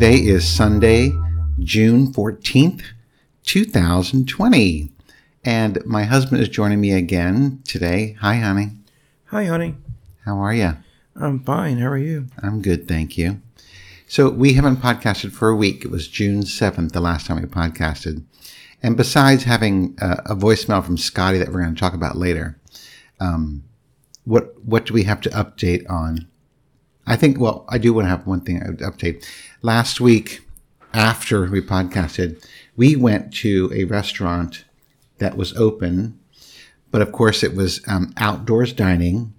Today is Sunday, June 14th, 2020. And my husband is joining me again today. Hi, honey. Hi, honey. How are you? I'm fine. How are you? I'm good, thank you. So, we haven't podcasted for a week. It was June 7th, the last time we podcasted. And besides having uh, a voicemail from Scotty that we're going to talk about later, um, what what do we have to update on? I think. Well, I do want to have one thing to update. Last week, after we podcasted, we went to a restaurant that was open, but of course it was um, outdoors dining.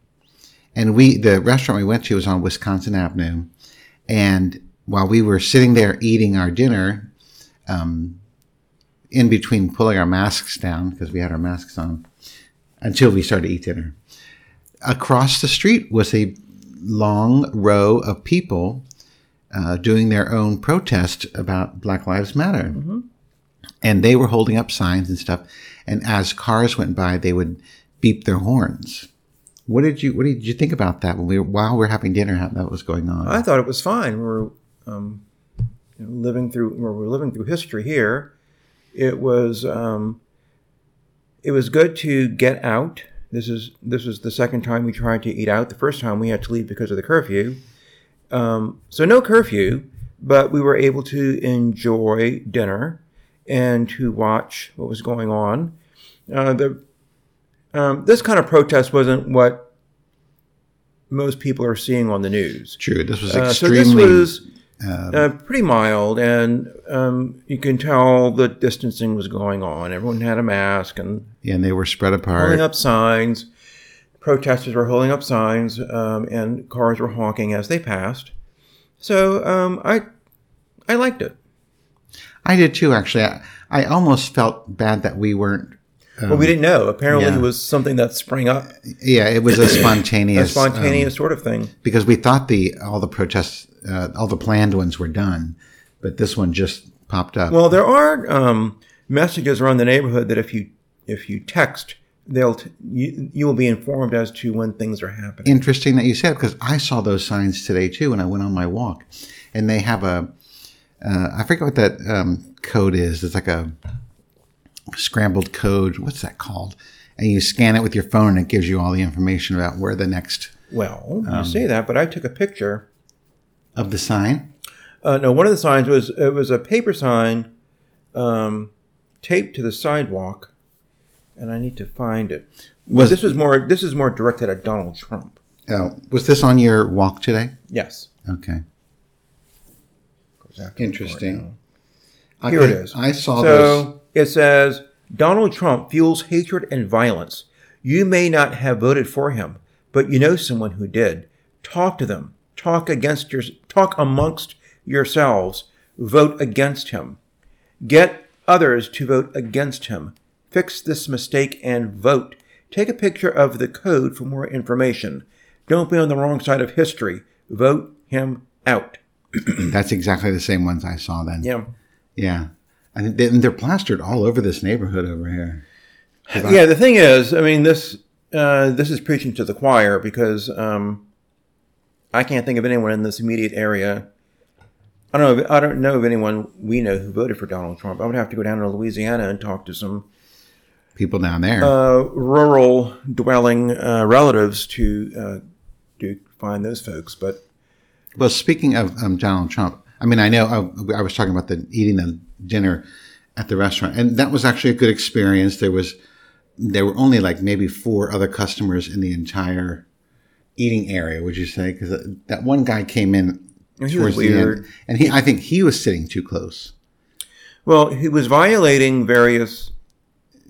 And we, the restaurant we went to was on Wisconsin Avenue. And while we were sitting there eating our dinner, um, in between pulling our masks down because we had our masks on until we started to eat dinner, across the street was a long row of people uh, doing their own protest about Black Lives Matter. And they were holding up signs and stuff. And as cars went by, they would beep their horns. What did you What did you think about that when we were, while we were having dinner? How that was going on? I thought it was fine. We're um, you know, living through we're we're living through history here. It was um, it was good to get out. This is this was the second time we tried to eat out. The first time we had to leave because of the curfew. Um, so no curfew, but we were able to enjoy dinner and to watch what was going on. Uh, the um, this kind of protest wasn't what most people are seeing on the news. True. This was Uh, so this was uh, pretty mild, and um, you can tell the distancing was going on. Everyone had a mask and yeah, and they were spread apart. holding up signs. Protesters were holding up signs, um, and cars were honking as they passed. So um, I, I liked it. I did too, actually. I, I almost felt bad that we weren't. Well, we didn't know. Apparently, Um, yeah. it was something that sprang up, Yeah, it was a a spontaneous. um, spontaneous sort of thing. because we thought the all the protests, uh, all the planned ones were done, but this one just popped up. Well, there are um, messages around the neighborhood that if you if you text, they'll t- you, you will be informed as to when things are happening. Interesting that you said because I saw those signs today too when I went on my walk, and they have a. Uh, I forget what that um, code is. It's like a scrambled code. What's that called? And you scan it with your phone, and it gives you all the information about where the next Well, Um, you say that, but I took a picture. of the sign. Uh, no, one of the signs was it was a paper sign um, taped to the sidewalk, and I need to find it. Was- this was more this is more directed at Donald Trump. Oh, was this on your walk today? Yes. Okay. Goes after the Interesting. Here it is. I saw. So it says Donald Trump fuels hatred and violence. You may not have voted for him, but you know someone who did. Talk to them. Talk against your talk amongst yourselves. Vote against him. Get others to vote against him. Fix this mistake and vote. Take a picture of the code for more information. Don't be on the wrong side of history. Vote him out. That's exactly the same ones I saw then. Yeah. Yeah. I think they, and they're plastered all over this neighborhood over here. Yeah, the thing is, I mean, this uh, this is preaching to the choir because um, I can't think of anyone in this immediate area. I don't know. If, I don't know of anyone we know who voted for Donald Trump. I would have to go down to Louisiana and talk to some People down there. uh, rural dwelling uh, relatives to uh, to find those folks. But well, speaking of um, Donald Trump, I mean, I know I, I was talking about the eating the dinner at the restaurant, and that was actually a good experience. There was there were only like maybe four other customers in the entire eating area. Would you say? Because that one guy came in He was towards the end, and he I think he was sitting too close. well, he was violating various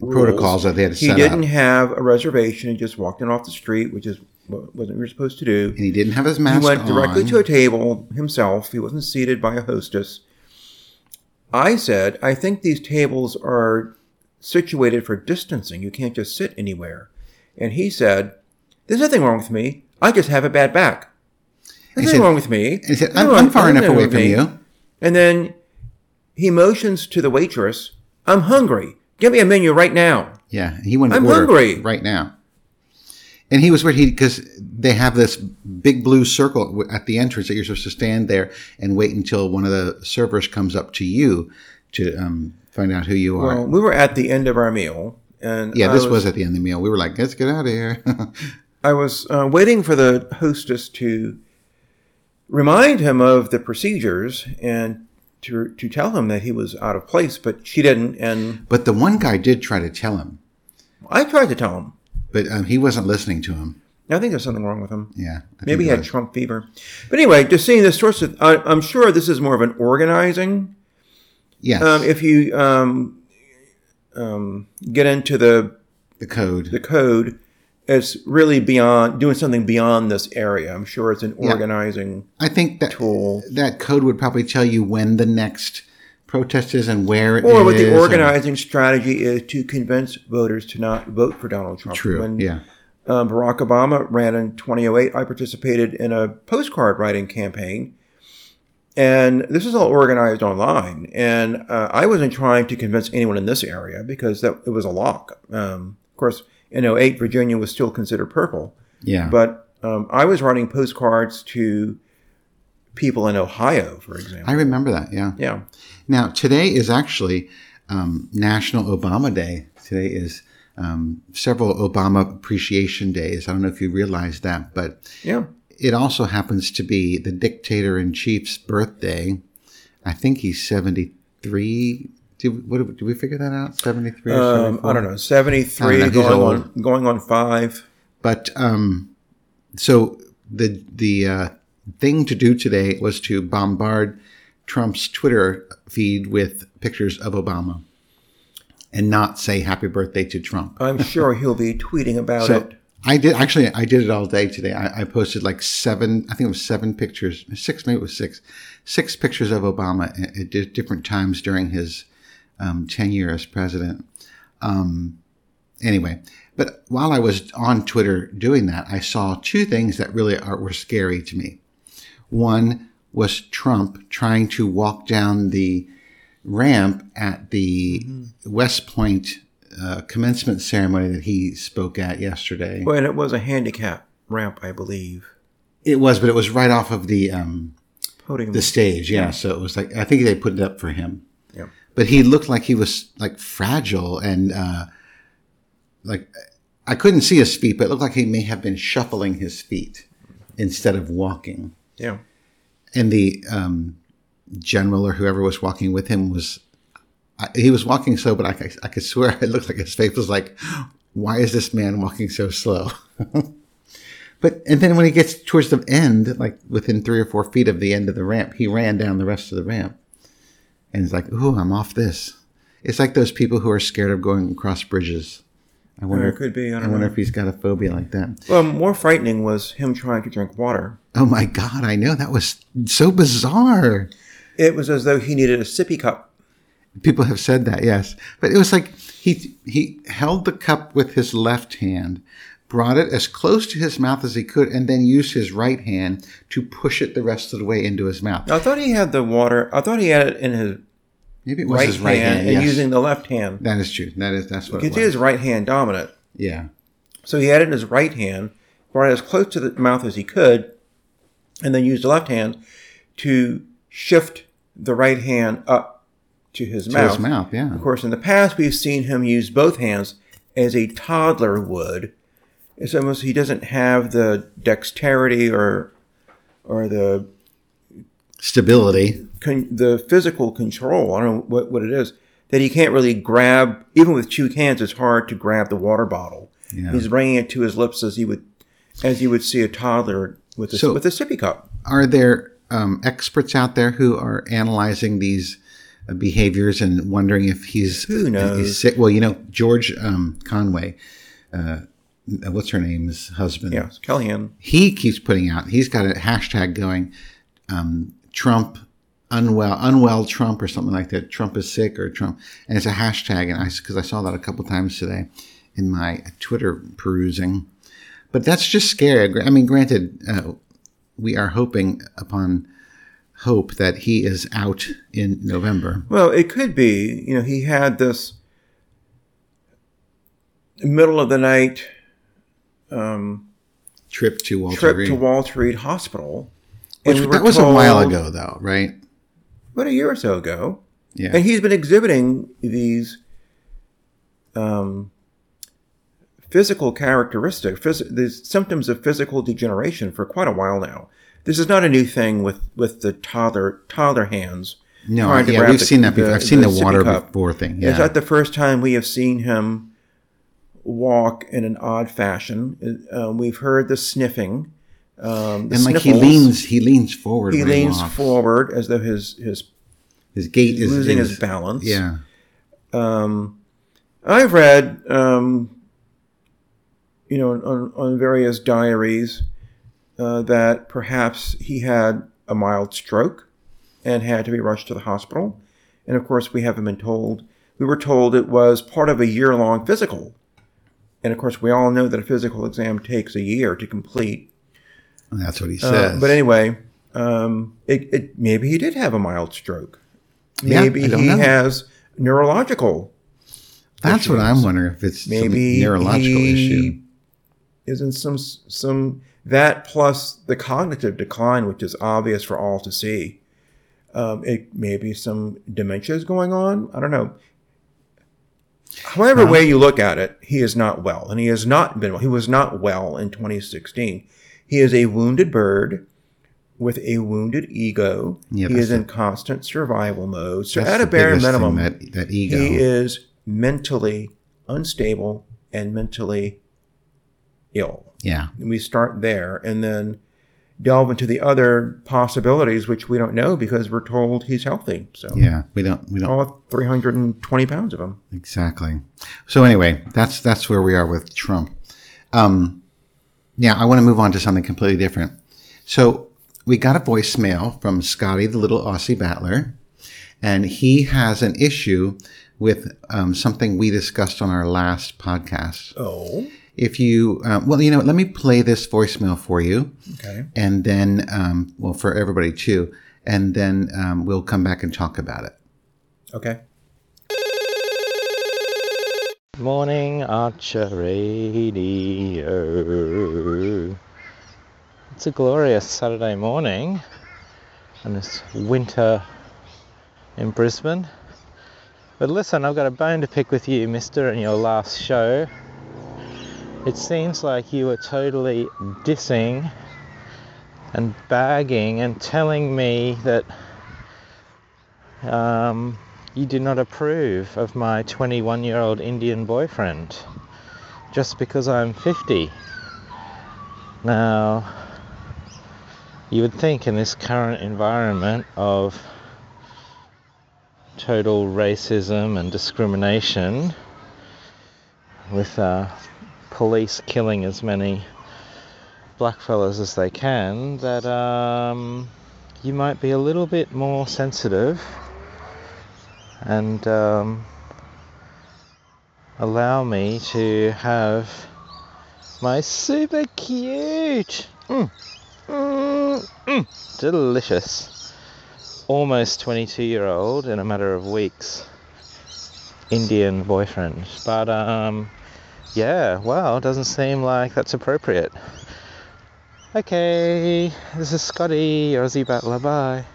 rules. Protocols that they had to He set didn't up, have a reservation and just walked in off the street, which is what wasn't we were supposed to do. and he didn't have his mask. He went directly on. to a table himself. He wasn't seated by a hostess. I said, I think these tables are situated for distancing. You can't just sit anywhere. And he said, There's nothing wrong with me. I just have a bad back. There's He nothing said- wrong with me. He said, I'm, I'm far enough away from me." you. And then he motions to the waitress, I'm hungry. Give me a menu right now. Yeah, he went. I'm hungry. right now. And he was weird. He because they have this big blue circle at the entrance that you're supposed to stand there and wait until one of the servers comes up to you to um, find out who you are. Well, we were at the end of our meal, and yeah, I this was, at the end of the meal. We were like, let's get out of here. I was uh, waiting for the hostess to remind him of the procedures and to to tell him that he was out of place, but she didn't. And but the one guy did try to tell him, I tried to tell him. but um, he wasn't listening to him. I think there's something wrong with him. Yeah, I Maybe he had was. Trump fever. But anyway, just seeing this sorts of, I, I'm sure this is more of an organizing. yes, Um, if you um, um, get into the the code. the code, it's really beyond doing something beyond this area. I'm sure it's an Yeah. organizing I think that tool. that code would probably tell you when the next protest is and where it Or what the organizing strategy is to convince voters to not vote for Donald Trump. True. When yeah. um, Barack Obama ran in 2008, I participated in a postcard writing campaign. And this is all organized online. And uh, I wasn't trying to convince anyone in this area because that it was a lock. Um, of course, in 08, Virginia was still considered purple. Yeah. But um, I was writing postcards to people in Ohio, for example. I remember that. Yeah. yeah. Now today is actually um, National Obama Day. Today is um, several Obama appreciation days. I don't know if you realize that, but Yeah. it also happens to be the dictator in chief's birthday. I think he's seventy three. Did, what, did we figure that out? Seventy three. Um, I don't know, 73, don't know, going, on, going on five. But um, so the the uh, thing to do today was to bombard Trump's Twitter feed with pictures of Obama, and not say "Happy Birthday" to Trump. I'm sure he'll be tweeting about So it. I did actually. I did it all day today. I, I posted like seven. I think it was seven pictures. Six, maybe it was six. Six pictures of Obama at, at different times during his um, tenure as president. Um, anyway, but while I was on Twitter doing that, I saw two things that really are, were scary to me. One was Trump trying to walk down the ramp at the West Point uh, commencement ceremony that he spoke at yesterday. Well, and it was a handicap ramp, I believe. It was, but it was right off of the um, Podium. the stage. Yeah, so it was like I think they put it up for him. Yeah. But he looked like he was like fragile and uh, like I couldn't see his feet, but it looked like he may have been shuffling his feet instead of walking. yeah. And the um, general or whoever was walking with him was I, he was walking slow, but I, I could swear it looked like his face was like, "Why is this man walking so slow?" but and then when he gets towards the end, like within three or four feet of the end of the ramp, he ran down the rest of the ramp, and it's like, "Ooh, I'm off this." It's like those people who are scared of going across bridges. I wonder. it could be, I I, wonder know. if he's got a phobia like that. Well, more frightening was him trying to drink water. Oh my God! I know that was so bizarre. It was as though he needed a sippy cup. People have said that, yes. But it was like he he held the cup with his left hand, brought it as close to his mouth as he could, and then used his right hand to push it the rest of the way into his mouth. I thought he had the water. I thought he had it in his Maybe it was right, his right hand, hand. and yes. using the left hand. that is true. That is that's what it Because was. he is right hand dominant. Yeah. So he had it in his right hand, brought it as close to the mouth as he could, and then used the left hand to shift the right hand up to his To mouth. his mouth, yeah. Of course, in the past, we've seen him use both hands as a toddler would. It's almost he doesn't have the dexterity or or the Stability. con- the physical control. I don't know what, what it is that he can't really grab. Even with two hands, it's hard to grab the water bottle. Yeah. He's bringing it to his lips as he would as you would see a toddler with a So- with a sippy cup. Are there um, experts out there who are analyzing these uh, behaviors and wondering if he's Who knows? he's sick? Well, you know, George um, Conway, uh, what's her name's husband. Yeah, Kellyanne. he keeps putting out. He's got a hashtag going, um, Trump unwell, unwell Trump or something like that. Trump is sick or Trump, and it's a hashtag. And I because I saw that a couple times today in my Twitter perusing. But that's just scary. I mean, granted, uh, we are hoping upon hope that he is out in November. Well, it could be. You know, he had this middle of the night um, trip to Walter trip Reed. to Walter Reed Hospital. Which, we that was a while ago, though, right? about a year or so ago. Yeah. And he's been exhibiting these um, physical characteristics, phys- these symptoms of physical degeneration for quite a while now. This is not a new thing with, with the toddler toddler hands. no, yeah, we've the- seen that before. the- I've seen the the, water cup. before thing. Is that the first time we have seen him walk in an odd fashion? Uh, we've heard the sniffing. Um, the and like he leans, he leans forward. he leans walks. forward as though his his His gait is losing is- his balance. Yeah. Um, I've read, um, you know, on, on various diaries uh, that perhaps he had a mild stroke and had to be rushed to the hospital. And of course, we haven't been told. We were told it was part of a year long physical. And of course, we all know that a physical exam takes a year to complete. That's what he Uh, says. but anyway, um, it, it, maybe he did have a mild stroke. Maybe don't he know. has neurological That's what I'm wondering if it's maybe neurological issue. is in some some that plus the cognitive decline, which is obvious for all to see. Um, it may be some dementia is going on. I don't know. However way you look at it, he is not well, and he has not been well. He was not well in 2016. He is a wounded bird with a wounded ego. Yeah, he is in constant survival mode. So at a bare thing, minimum, that, that ego. he is mentally unstable and mentally ill. yeah. And we start there and then delve into the other possibilities, which we don't know because we're told he's healthy. So Yeah. We don't. We don't. all 320 pounds of him. Exactly. So anyway, that's that's where we are with Trump. Um, yeah, I want to move on to something completely different. So we got a voicemail from Scotty, the little Aussie battler, and he has an issue with um, something we discussed on our last podcast. Oh, If you, um, well, you know, let me play this voicemail for you, okay. and then, um, well, for everybody too, and then um, we'll come back and talk about it. Okay. Morning Archer Radio. It's a glorious Saturday morning and it's winter in Brisbane. But listen, I've got a bone to pick with you, mister, in your last show. It seems like you were totally dissing and bagging and telling me that um, you do not approve of my 21 year old Indian boyfriend just because I'm 50. Now, you would think in this current environment of total racism and discrimination, with uh, police killing as many blackfellas as they can, that um, you might be a little bit more sensitive and um, allow me to have my super cute, mm, mm, mm, delicious, almost 22 year old in a matter of weeks Indian boyfriend. But um, yeah, well, doesn't seem like that's appropriate. Okay, this is Scotty, Aussie Battler. Bye.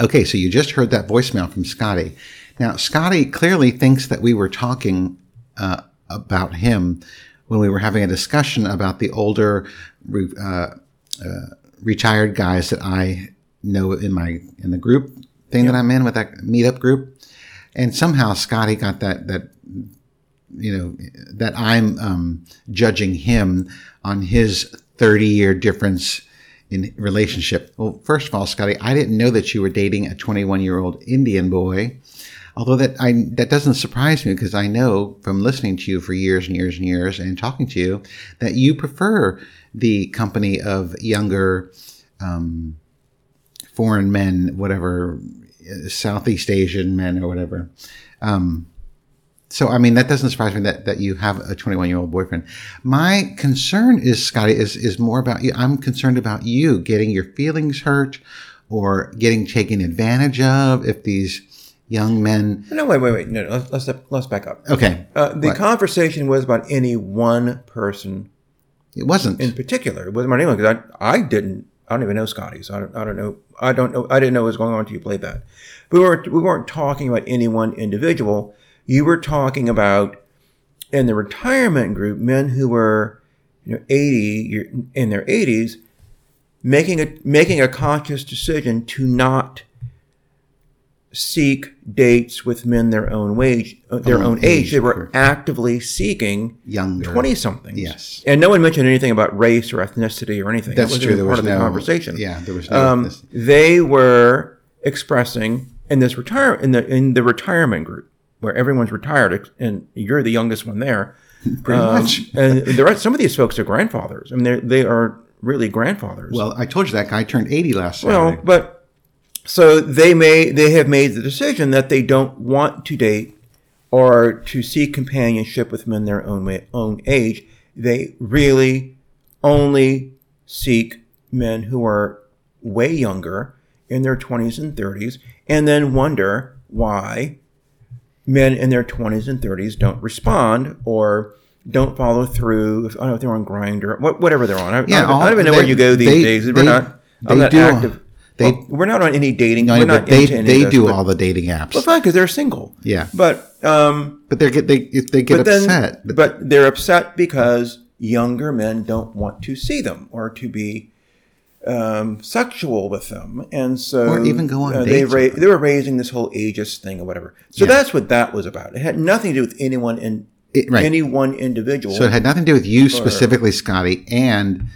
Okay, so you just heard that voicemail from Scotty. Now, Scotty clearly thinks that we were talking uh, about him when we were having a discussion about the older uh, uh, retired guys that I know in my in the group thing that I'm in with that meetup group, and somehow Scotty got that that you know that I'm um, judging him on his 30 year difference in relationship. Well, first of all, Scotty, I didn't know that you were dating a 21 year old Indian boy. Although that I that doesn't surprise me because I know from listening to you for years and years and years and talking to you that you prefer the company of younger um, foreign men, whatever uh, Southeast Asian men or whatever. Um, so I mean that doesn't surprise me that, that you have a 21 year old boyfriend. My concern is Scotty is is more about you. I'm concerned about you getting your feelings hurt or getting taken advantage of if these young men. No, wait, wait, wait. No, no, let's let's, let's back up. Okay, Uh, the What? conversation was about any one person It wasn't. in particular. It wasn't about anyone because I, I didn't. I don't even know Scotty, so I don't. I don't know. I don't know. I didn't know what was going on until you played that. But we weren't. We weren't talking about any one individual. You were talking about in the retirement group men who were, you know, eighty in their eighties, making a making a conscious decision to not seek dates with men their own wage, uh, their Own own age. They were actively seeking Younger. 20 somethings. Yes. And no one mentioned anything about race or ethnicity or anything. That's that true. There part was of the conversation. Yeah, there was no. Um, they were expressing in this retire in the in the retirement group where everyone's retired and you're the youngest one there. Pretty Um, much. and there are, some of these folks are grandfathers. I mean, they they are really grandfathers. well, I told you that guy turned 80 last Well, but so they may they have made the decision that they don't want to date or to seek companionship with men their own way, own age. They really only seek men who are way younger in their 20s and 30s and then wonder why men in their 20s and 30s don't respond or don't follow through. If, I don't know if they're on Grindr, what, whatever they're on. I, Yeah, I, don't, I don't even know they- where you go these they- days. We're they- not. I'm they not do- active. they- Well, we're not on any dating. No, we're but not they they do but- all the dating apps. Well, fine, because they're single. yeah, But um, but they get they they get upset. then, but they're upset because younger men don't want to see them or to be um, sexual with them, and so Or even go on uh, they ra- they were raising this whole ageist thing or whatever. So Yeah. that's what that was about. It had nothing to do with anyone in It- right. any one individual. So it had nothing to do with you specifically, Scotty. And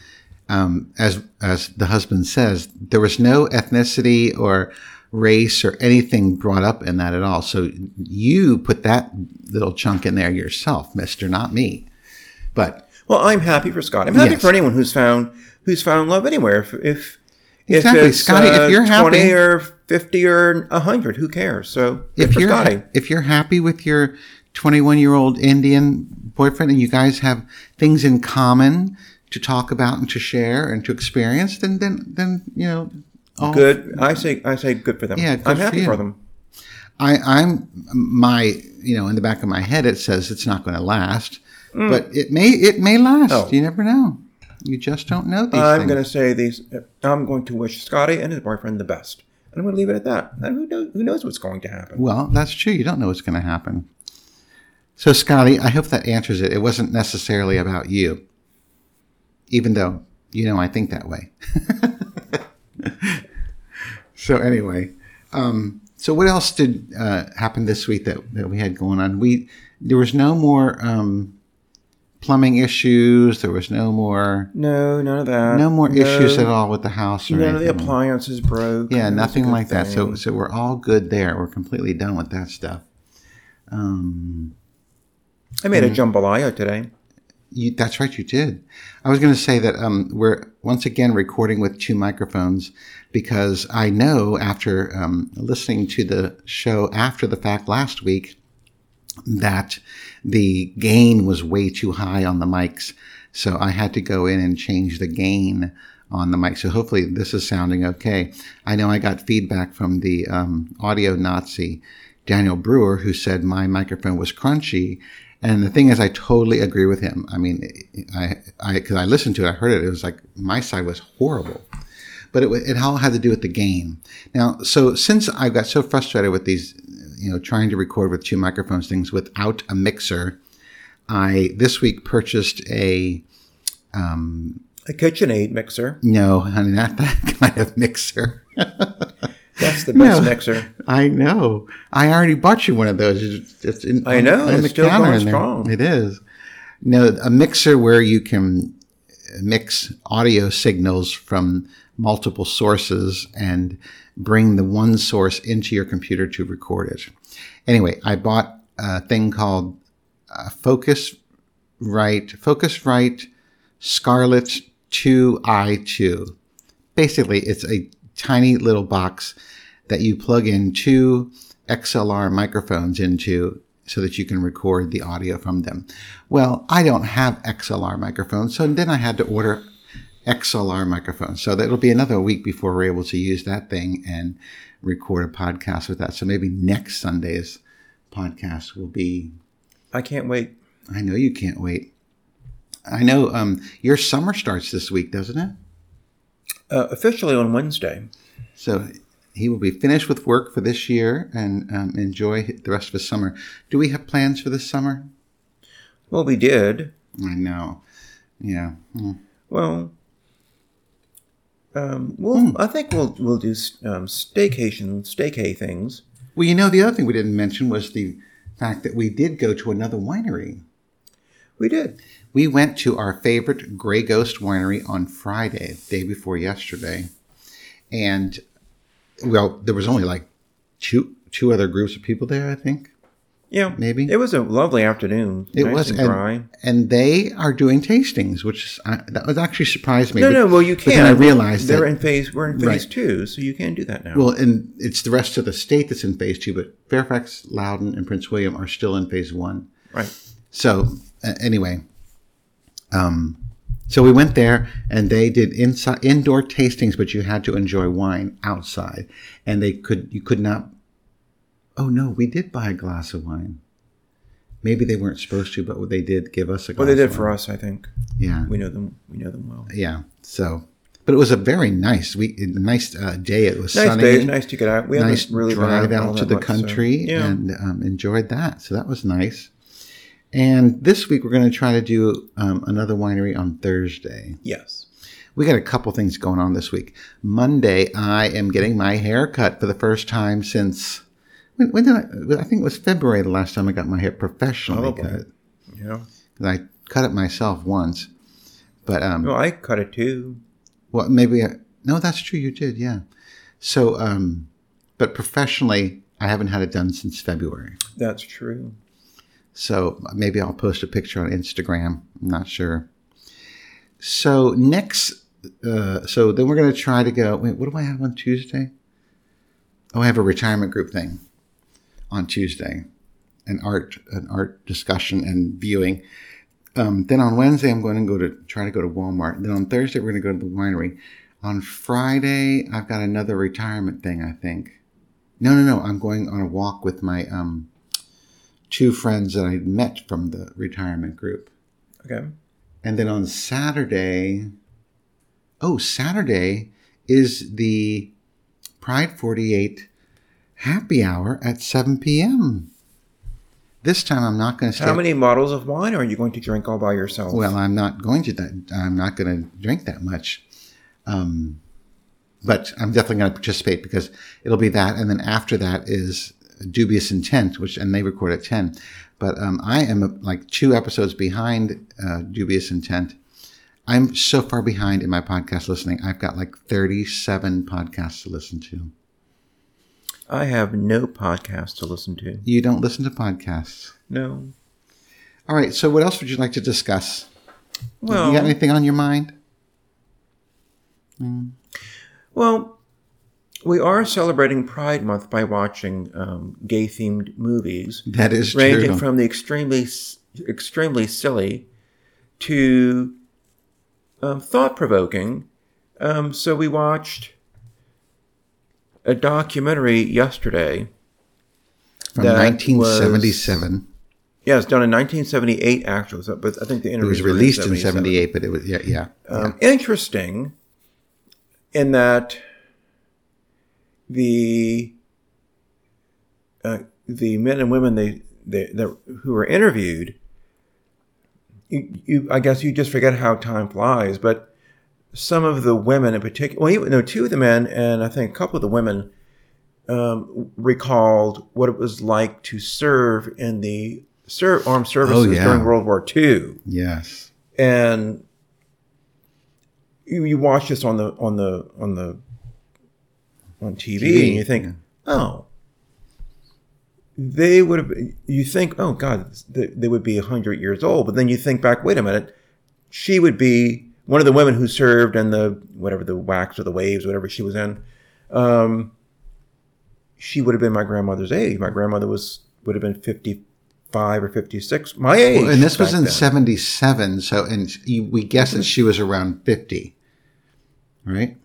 um, as as the husband says, there was no ethnicity or race or anything brought up in that at all. So you put that little chunk in there yourself, Mister, not me. But Well, I'm happy for Scott. I'm happy Yes. for anyone who's found who's found love anywhere. If if, Exactly. if Scotty, if uh, you're happy- twenty or fifty or hundred, who cares? So if you're Scotty. if you're happy with your 21 year old Indian boyfriend and you guys have things in common to talk about and to share and to experience, then then then you know. all- Good. I say I say good for them. Yeah, good I'm for happy you. for them. I, I'm my you know in the back of my head it says it's not going to last, but it may it may last. Mm. Oh. You never know. You just don't know these I'm going to say these. I'm going to wish Scotty and his boyfriend the best, and I'm going to leave it at that. And who knows? Who knows what's going to happen? Well, that's true. You don't know what's going to happen. So, Scotty, I hope that answers it. It wasn't necessarily about you, even though you know I think that way. so, anyway, um, so what else did uh, happen this week that, that we had going on? We there was no more um, plumbing issues. There was no more No, none of that. no more No- issues at all with the house or None of the appliances broke. Yeah, It was a nothing like that. So, so we're all good there. We're completely done with that stuff. Um, I made a jambalaya today. you, that's right, you did. I was going to say that um, we're once again recording with two microphones because I know after um, listening to the show after the fact last week that the gain was way too high on the mics. So I had to go in and change the gain on the mic. So hopefully this is sounding okay. I know I got feedback from the um, audio Nazi, Daniel Brewer, who said my microphone was crunchy. And the thing is, I totally agree with him. I mean, I, I, cause I listened to it, I heard it. It was like my side was horrible but it, it all had to do with the gain. Now, so since I got so frustrated with these, you know, trying to record with two microphones things without a mixer, I this week purchased a um, A KitchenAid mixer. no, honey, not that kind of mixer. That's the best No. mixer. I know. I already bought you one of those. It's, it's in, I know, on it's the still counter going strong. It is. No, a mixer where you can mix audio signals from multiple sources and bring the one source into your computer to record it. Anyway, I bought a thing called uh, Focus Right, Focusrite Scarlett 2i2. Basically, it's a tiny little box that you plug in two XLR microphones into so that you can record the audio from them. Well, I don't have XLR microphones, so then I had to order XLR microphone. So that'll be another week before we're able to use that thing and record a podcast with that. So maybe next Sunday's podcast will be I can't wait. I know you can't wait. I know um, your summer starts this week, doesn't it? Uh, officially on Wednesday. So he will be finished with work for this year and um, enjoy the rest of his summer. Do we have plans for this summer? Well, we did. I know. Yeah. Mm. Well, um, we'll. I think we'll we'll do um, staycation, staycay things. Well, you know, the other thing we didn't mention was the fact that we did go to another winery. We did. We went to our favorite Grey Ghost winery on Friday, day before yesterday, and well, there was only like two two other groups of people there, I think. Yeah, Maybe. it was a lovely afternoon. It nice was, and and, and they are doing tastings, which is, I, that was actually surprised me. No, but- no. Well, you can. but then I realized they're that in phase. We're in phase Right. two, so you can do that now. well, and it's the rest of the state that's in phase two, but Fairfax, Loudoun, and Prince William are still in phase one. right. So uh, anyway, um, so we went there and they did inside indoor tastings, but you had to enjoy wine outside, and they could you could not. Oh no, we did buy a glass of wine. Maybe they weren't supposed to, but they did give us a glass. Well, they did for us. I think Yeah, we know them. We know them well. yeah. So, but it was a very nice week, nice uh, day. It was Nice sunny. day. Nice to get out. We nice really drive all out to the much, so- country yeah. and um, enjoyed that. So that was nice. And this week we're going to try to do um, another winery on Thursday. yes. We got a couple things going on this week. Monday, I am getting my hair cut for the first time since when, when did I? I think it was February the last time I got my hair professionally cut. Yeah. I cut it myself once, but um, I cut it too. well, maybe I, no, that's true. You did, yeah. So, um, but professionally, I haven't had it done since February. That's true. So maybe I'll post a picture on Instagram. I'm not sure. So next, uh, so then we're going to try to go. Wait, what do I have on Tuesday? Oh, I have a retirement group thing on Tuesday, an art an art discussion and viewing. Um, then on Wednesday, I'm going to go to try to go to Walmart. Then on Thursday, we're going to go to the winery. On Friday, I've got another retirement thing. I think. No, no, no. I'm going on a walk with my um, two friends that I met from the retirement group. Okay. And then on Saturday, oh, Saturday is the Pride 48 happy hour at 7 p.m. This time I'm not going to. How many bottles of wine are you going to drink all by yourself? Well, I'm not going to that. I'm not going to drink that much. Um, but I'm definitely going to participate because it'll be that, and then after that is dubious intent, which and they record at ten. But um, I am like two episodes behind uh, dubious intent. I'm so far behind in my podcast listening. I've got like 37 podcasts to listen to. I have no podcast to listen to. You don't listen to podcasts. No. All right. So what else would you like to discuss? Well, you got anything on your mind? well, we are celebrating Pride Month by watching um, gay-themed movies, That is ranging true. from the extremely, extremely silly to um, thought-provoking. Um, so we watched a documentary yesterday. From that 1977. Yeah, it's done in 1978, actually. So, but I think the It interview was released in 78, but it was, yeah, yeah. Um, Interesting in that the uh, the men and women they, they, that who were interviewed, you, you I guess you just forget how time flies. But some of the women in particular, well, even, no, two of the men and I think a couple of the women um, recalled what it was like to serve in the ser- armed services Oh, yeah. during World War II Yes. and you, you watch this on the on the on the on TV, TV, and you think, yeah. oh, they would have. You think, oh God, they, they would be hundred years old, but then you think back, wait a minute, she would be one of the women who served in the whatever the WACs or the waves, whatever she was in. Um, she would have been my grandmother's age. My grandmother was would have been fifty five or fifty six. My age, Well, and this was in 77, so, and we guess that she was around 50, right?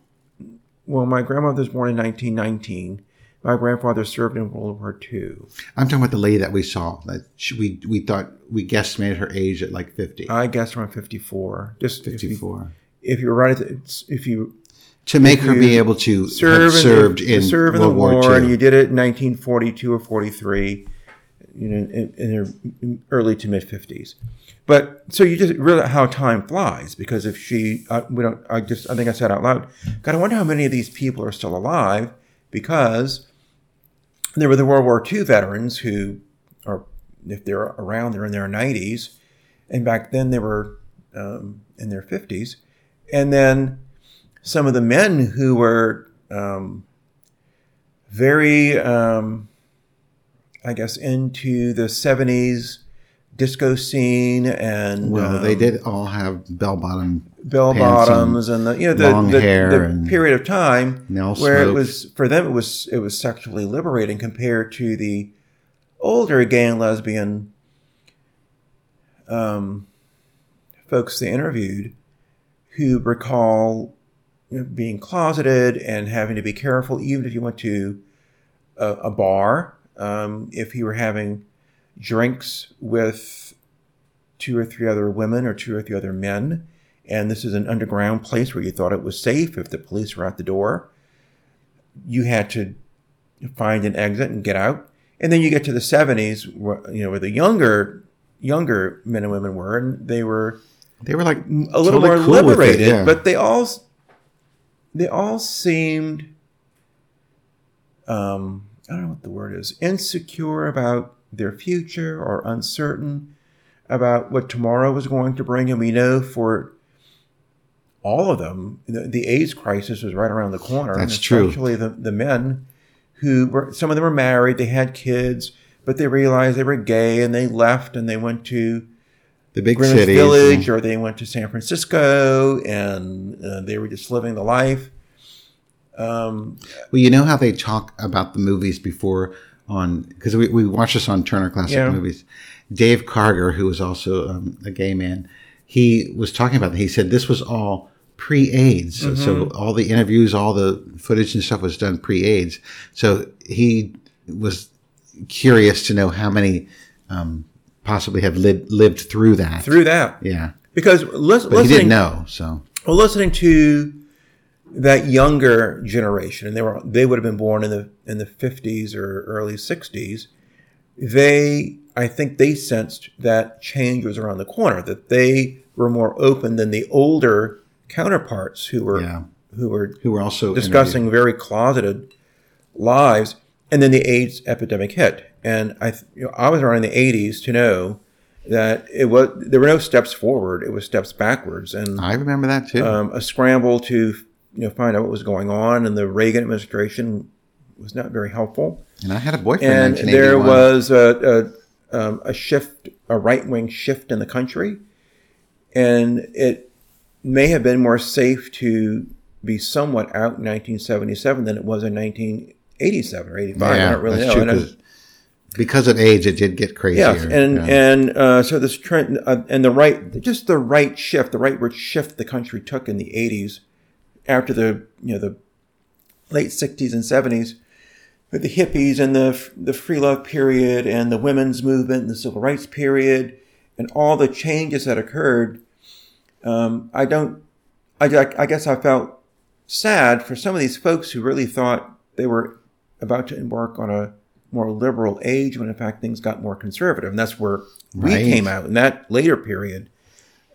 Well, my grandmother was born in 1919. My grandfather served in World War II. I'm talking about the lady that we saw. That she, we we thought we guesstimated her age at like 50. I guessed around 54. Just 54. If you were right, the- if you To make her be able to serve have in, served the, in, serve in World the war, War and you did it in 1942 or 43, you know, in, in early to mid 50s. But so you just realize how time flies because if she, uh, we don't, I just, I think I said out loud, God, I wonder how many of these people are still alive because there were the World War II veterans who are, if they're around, they're in their 90s, and back then they were um, in their 50s, and then some of the men who were um, very, um, I guess, into the 70s disco scene and well, they um, did all have bell bottom. bell bottoms and the you know the, long the, hair the and period of time they where it was for them it was it was sexually liberating compared to the older gay and lesbian um, folks they interviewed who recall you know, being closeted and having to be careful even if you went to a, a bar um, if you were having drinks with two or three other women or two or three other men. And this is an underground place where you thought it was safe if the police were at the door. You had to find an exit and get out. And then you get to the 70s where, you know where the younger younger men and women were and they were They were like a little totally more cool with it, liberated yeah. but they all they all seemed um i don't know what the word is insecure about their future or uncertain about what tomorrow was going to bring and we know for all of them the, the aids crisis was right around the corner That's and true. especially the, the men who were some of them were married they had kids but they realized they were gay and they left and they went to the big Greenwich cities. Village, or they went to San Francisco, and uh, they were just living the life. Um, Well, you know how they talk about the movies before on because we, we watched this on Turner Classic Yeah. Movies. Dave Karger, who was also um, a gay man, he was talking about that. He said this was all pre-AIDS, so- so Mm-hmm. all the interviews, all the footage and stuff was done pre-AIDS. So he was curious to know how many um, possibly have lived lived through that. through that, yeah, because lis- but he didn't know. So well, listening to that younger generation, and they were they would have been born in the in the fifties or early sixties. They, I think, they sensed that change was around the corner. That they were more open than the older counterparts who were Yeah. who were who were also discussing very closeted lives, and then the AIDS epidemic hit. And I, you know, I was around in the '80s to know that it was there were no steps forward; it was steps backwards, and I remember that too. um, a scramble to you know find out what was going on. And the Reagan administration was not very helpful. and I had a boyfriend. And there was a, a, um, a shift, a right wing shift in the country. And it may have been more safe to be somewhat out in 1977 than it was in 1987 or 85. I don't really that's know. true, 'cause because of age, it did get crazier. Yes, and Yeah. and uh, so this trend uh, and the right, just the right shift, the rightward shift the country took in the '80s, after the you know the late '60s and '70s, with the hippies and the the free love period and the women's movement and the civil rights period and all the changes that occurred. Um, I don't. I, I guess I felt sad for some of these folks who really thought they were about to embark on a more liberal age when in fact things got more conservative and that's where we came out in that later period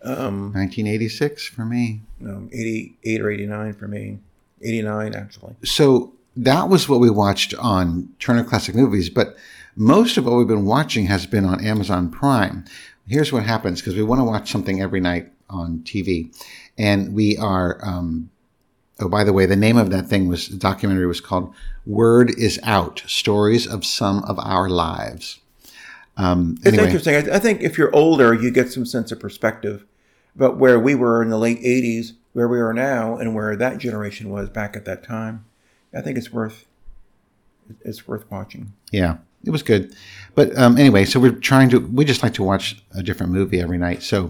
um 1986 for me. no, 88 or 89 for me 89 actually So that was what we watched on Turner Classic Movies, but most of what we've been watching has been on Amazon Prime. Here's what happens because we want to watch something every night on TV, and we are. Um, oh, by the way, the name of that thing was the documentary was called "Word Is Out: Stories of Some of Our Lives." Um, it's interesting I, I think if you're older you get some sense of perspective about where we were in the late 80s where we are now and where that generation was back at that time i think it's worth it's worth watching Yeah, it was good. But um, anyway, so we're trying to, we just like to watch a different movie every night. So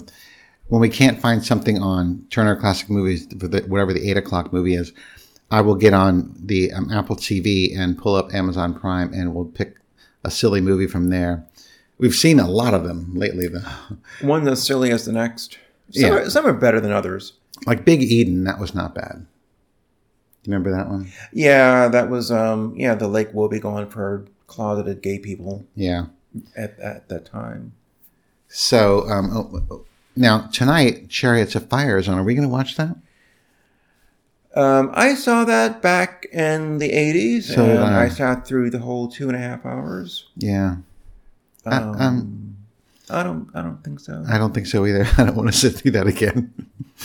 when we can't find something on Turner Classic Movies, for the, whatever the eight o'clock movie is, I will get on the um, Apple TV and pull up Amazon Prime, and we'll pick a silly movie from there. We've seen a lot of them lately, though. One that's silly as the next. Some, Yeah. are, some are better than others. Like Big Eden, that was not bad. Do you remember that one? Yeah, that was um yeah, the lake will be gone for closeted gay people Yeah. at, at that time. So um, oh, oh, now tonight, Chariots of Fire is on. Are we going to watch that? Um, I saw that back in the eighties, So and I. I sat through the whole two and a half hours. Yeah. I- Um, um, I don't, I don't think so. I don't think so either. I don't want to sit through that again.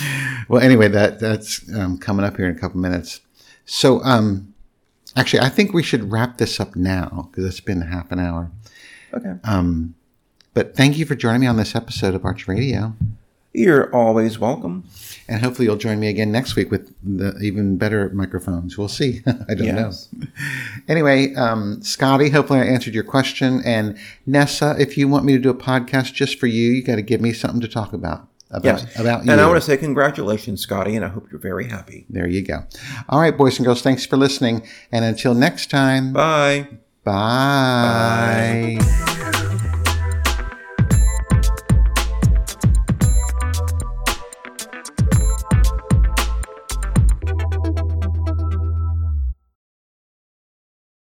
well, anyway, that that's um, coming up here in a couple minutes. So, um, actually, I think we should wrap this up now because it's been half an hour. okay, Um, but thank you for joining me on this episode of Arch Radio, you're always welcome. and hopefully you'll join me again next week with the even better microphones. We'll see. I don't Yes. know. Anyway, um, Scotty, hopefully I answered your question. And Nessa, if you want me to do a podcast just for you, you got to give me something to talk about. About, Yes. about you. And I want to say congratulations, Scotty, and I hope you're very happy. There you go. All right, boys and girls, thanks for listening. And until next time, Bye. bye. Bye.